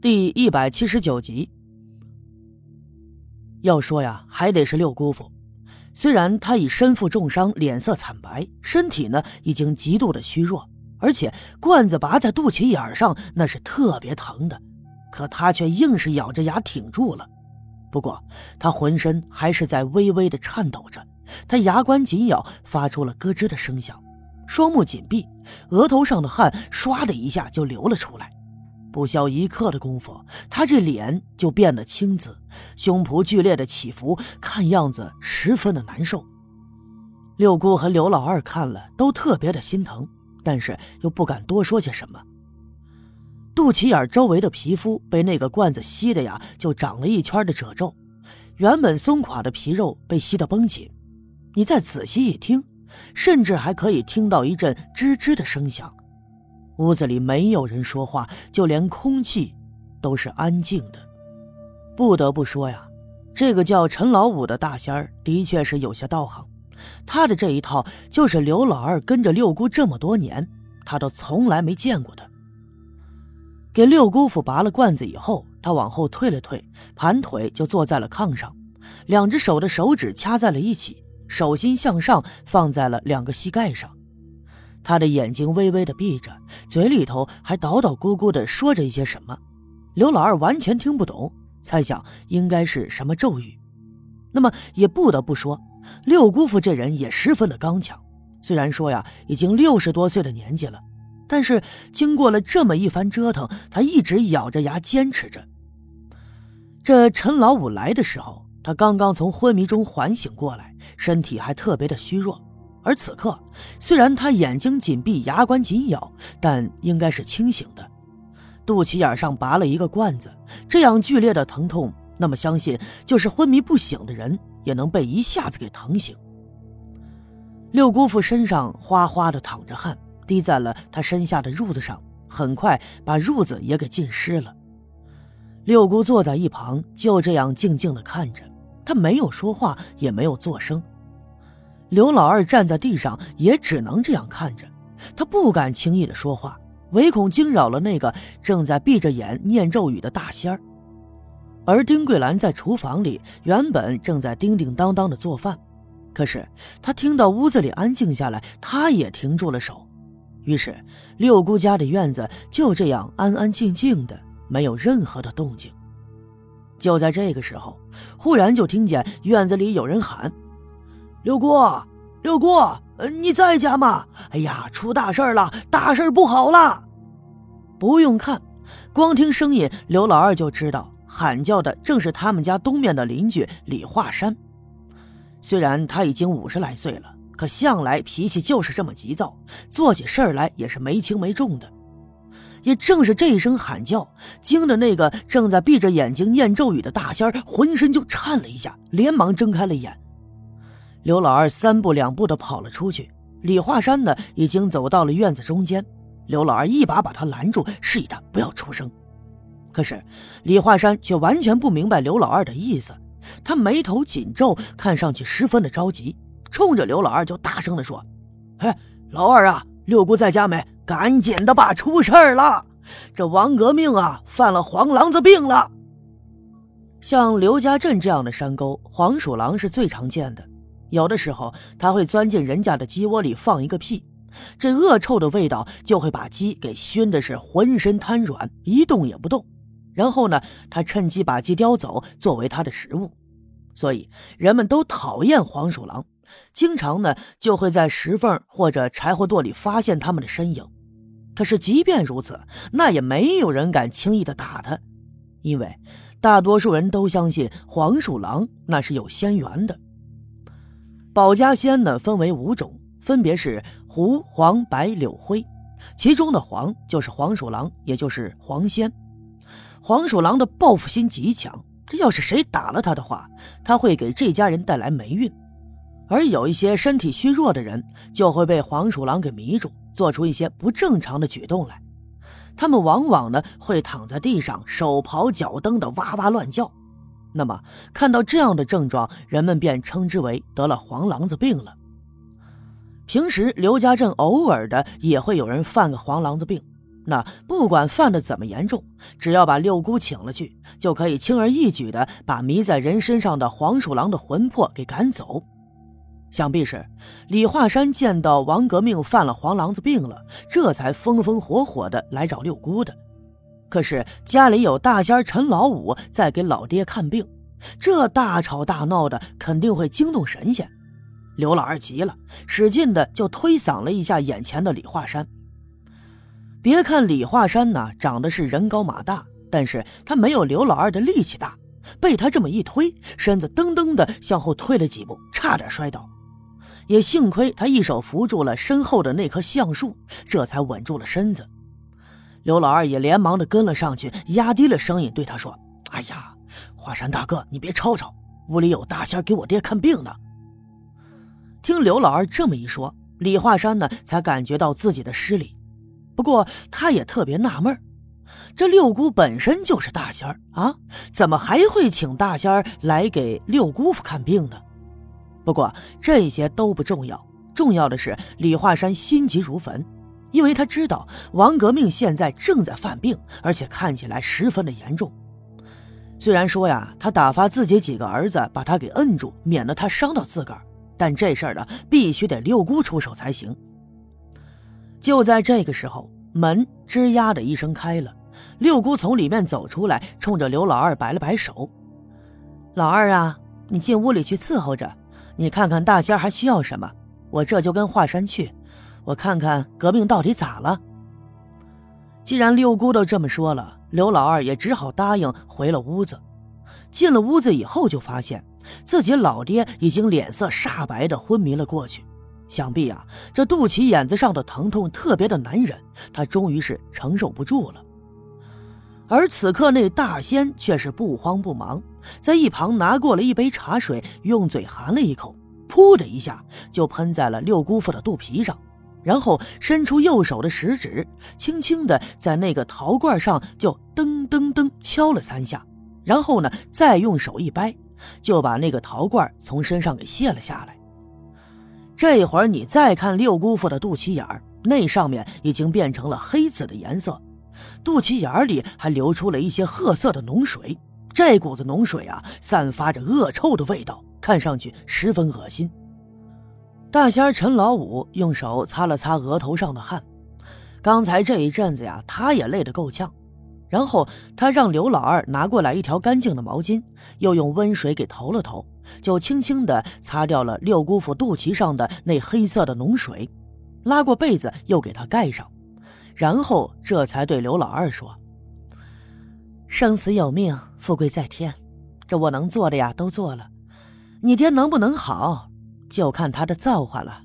第一百七十九集。要说呀，还得是六姑父。虽然他已身负重伤，脸色惨白，身体呢已经极度的虚弱，而且罐子拔在肚脐眼上，那是特别疼的，可他却硬是咬着牙挺住了。不过他浑身还是在微微的颤抖着，他牙关紧咬，发出了咯吱的声响，双目紧闭，额头上的汗唰的一下就流了出来。不消一刻的功夫，他这脸就变得青紫，胸脯剧烈的起伏，看样子十分的难受。六姑和刘老二看了都特别的心疼，但是又不敢多说些什么。肚脐眼周围的皮肤被那个罐子吸的呀，就长了一圈的褶皱，原本松垮的皮肉被吸得绷紧。你再仔细一听，甚至还可以听到一阵吱吱的声响。屋子里没有人说话，就连空气都是安静的。不得不说呀，这个叫陈老五的大仙儿的确是有些道行。他的这一套，就是刘老二跟着六姑这么多年，他都从来没见过的。给六姑父拔了罐子以后，他往后退了退，盘腿就坐在了炕上，两只手的手指掐在了一起，手心向上放在了两个膝盖上。他的眼睛微微的闭着，嘴里头还叨叨咕咕的说着一些什么，刘老二完全听不懂，猜想应该是什么咒语。那么也不得不说，六姑父这人也十分的刚强。虽然说呀，已经六十多岁的年纪了，但是经过了这么一番折腾，他一直咬着牙坚持着。这陈老五来的时候，他刚刚从昏迷中缓醒过来，身体还特别的虚弱。而此刻，虽然他眼睛紧闭，牙关紧咬，但应该是清醒的。肚脐眼上拔了一个罐子，这样剧烈的疼痛，那么相信就是昏迷不醒的人也能被一下子给疼醒。六姑父身上哗哗的淌着汗，滴在了他身下的褥子上，很快把褥子也给浸湿了。六姑坐在一旁，就这样静静的看着，他没有说话，也没有作声。刘老二站在地上，也只能这样看着，他不敢轻易的说话，唯恐惊扰了那个正在闭着眼念咒语的大仙儿。而丁桂兰在厨房里，原本正在叮叮当当的做饭，可是她听到屋子里安静下来，她也停住了手。于是六姑家的院子就这样安安静静的，没有任何的动静。就在这个时候，忽然就听见院子里有人喊。六姑，六姑，你在家吗？哎呀，出大事了！大事不好了！不用看，光听声音，刘老二就知道喊叫的正是他们家东面的邻居李华山。虽然他已经五十来岁了，可向来脾气就是这么急躁，做起事来也是没轻没重的。也正是这一声喊叫，惊得那个正在闭着眼睛念咒语的大仙浑身就颤了一下，连忙睁开了眼。刘老二三步两步的跑了出去，李华山呢已经走到了院子中间。刘老二一把把他拦住，示意他不要出声。可是李华山却完全不明白刘老二的意思，他眉头紧皱，看上去十分的着急，冲着刘老二就大声的说：“嘿，老二啊，六姑在家没？赶紧的吧，出事了！这王革命啊，犯了黄狼子病了。像刘家镇这样的山沟，黄鼠狼是最常见的。”有的时候，它会钻进人家的鸡窝里放一个屁，这恶臭的味道就会把鸡给熏的是浑身瘫软，一动也不动。然后呢，他趁机把鸡叼走，作为他的食物。所以人们都讨厌黄鼠狼，经常呢就会在石缝或者柴火垛里发现它们的身影。可是即便如此，那也没有人敢轻易的打它，因为大多数人都相信黄鼠狼那是有仙缘的。保家仙呢，分为五种，分别是胡、黄、白、柳、灰。其中的黄就是黄鼠狼，也就是黄仙。黄鼠狼的报复心极强，这要是谁打了他的话，他会给这家人带来霉运。而有一些身体虚弱的人，就会被黄鼠狼给迷住，做出一些不正常的举动来。他们往往呢，会躺在地上，手刨脚蹬的哇哇乱叫。那么，看到这样的症状，人们便称之为得了黄狼子病了。平时刘家镇偶尔的也会有人犯个黄狼子病，那不管犯的怎么严重，只要把六姑请了去，就可以轻而易举的把迷在人身上的黄鼠狼的魂魄给赶走。想必是李华山见到王革命犯了黄狼子病了，这才风风火火的来找六姑的。可是家里有大仙陈老五在给老爹看病，这大吵大闹的肯定会惊动神仙。刘老二急了，使劲的就推搡了一下眼前的李华山。别看李华山呢长得是人高马大，但是他没有刘老二的力气大，被他这么一推，身子噔噔的向后退了几步，差点摔倒。也幸亏他一手扶住了身后的那棵橡树，这才稳住了身子。刘老二也连忙的跟了上去，压低了声音对他说：“哎呀，华山大哥，你别吵吵，屋里有大仙给我爹看病呢。”听刘老二这么一说，李华山呢才感觉到自己的失礼。不过他也特别纳闷这六姑本身就是大仙儿啊，怎么还会请大仙儿来给六姑父看病呢？不过这些都不重要，重要的是李华山心急如焚，因为他知道王革命现在正在犯病，而且看起来十分的严重。虽然说呀，他打发自己几个儿子把他给摁住，免得他伤到自个儿，但这事儿呢，必须得六姑出手才行。就在这个时候，门吱呀的一声开了，六姑从里面走出来，冲着刘老二摆了摆手：“老二啊，你进屋里去伺候着，你看看大仙还需要什么，我这就跟华山去，我看看革命到底咋了。”既然六姑都这么说了，刘老二也只好答应，回了屋子。进了屋子以后，就发现自己老爹已经脸色煞白的昏迷了过去。想必啊，这肚脐眼子上的疼痛特别的难忍，他终于是承受不住了。而此刻那大仙却是不慌不忙，在一旁拿过了一杯茶水，用嘴含了一口，噗的一下就喷在了六姑父的肚皮上，然后伸出右手的食指，轻轻的在那个陶罐上就噔噔噔敲了三下，然后呢，再用手一掰，就把那个陶罐从身上给卸了下来。这会儿你再看六姑父的肚脐眼儿，那上面已经变成了黑紫的颜色，肚脐眼里还流出了一些褐色的脓水。这股子脓水啊，散发着恶臭的味道，看上去十分恶心。大仙陈老五用手擦了擦额头上的汗，刚才这一阵子呀，他也累得够呛。然后他让刘老二拿过来一条干净的毛巾，又用温水给投了投。就轻轻地擦掉了六姑父肚脐上的那黑色的脓水，拉过被子又给他盖上，然后这才对刘老二说：“生死有命，富贵在天，这我能做的呀都做了，你爹能不能好，就看他的造化了。”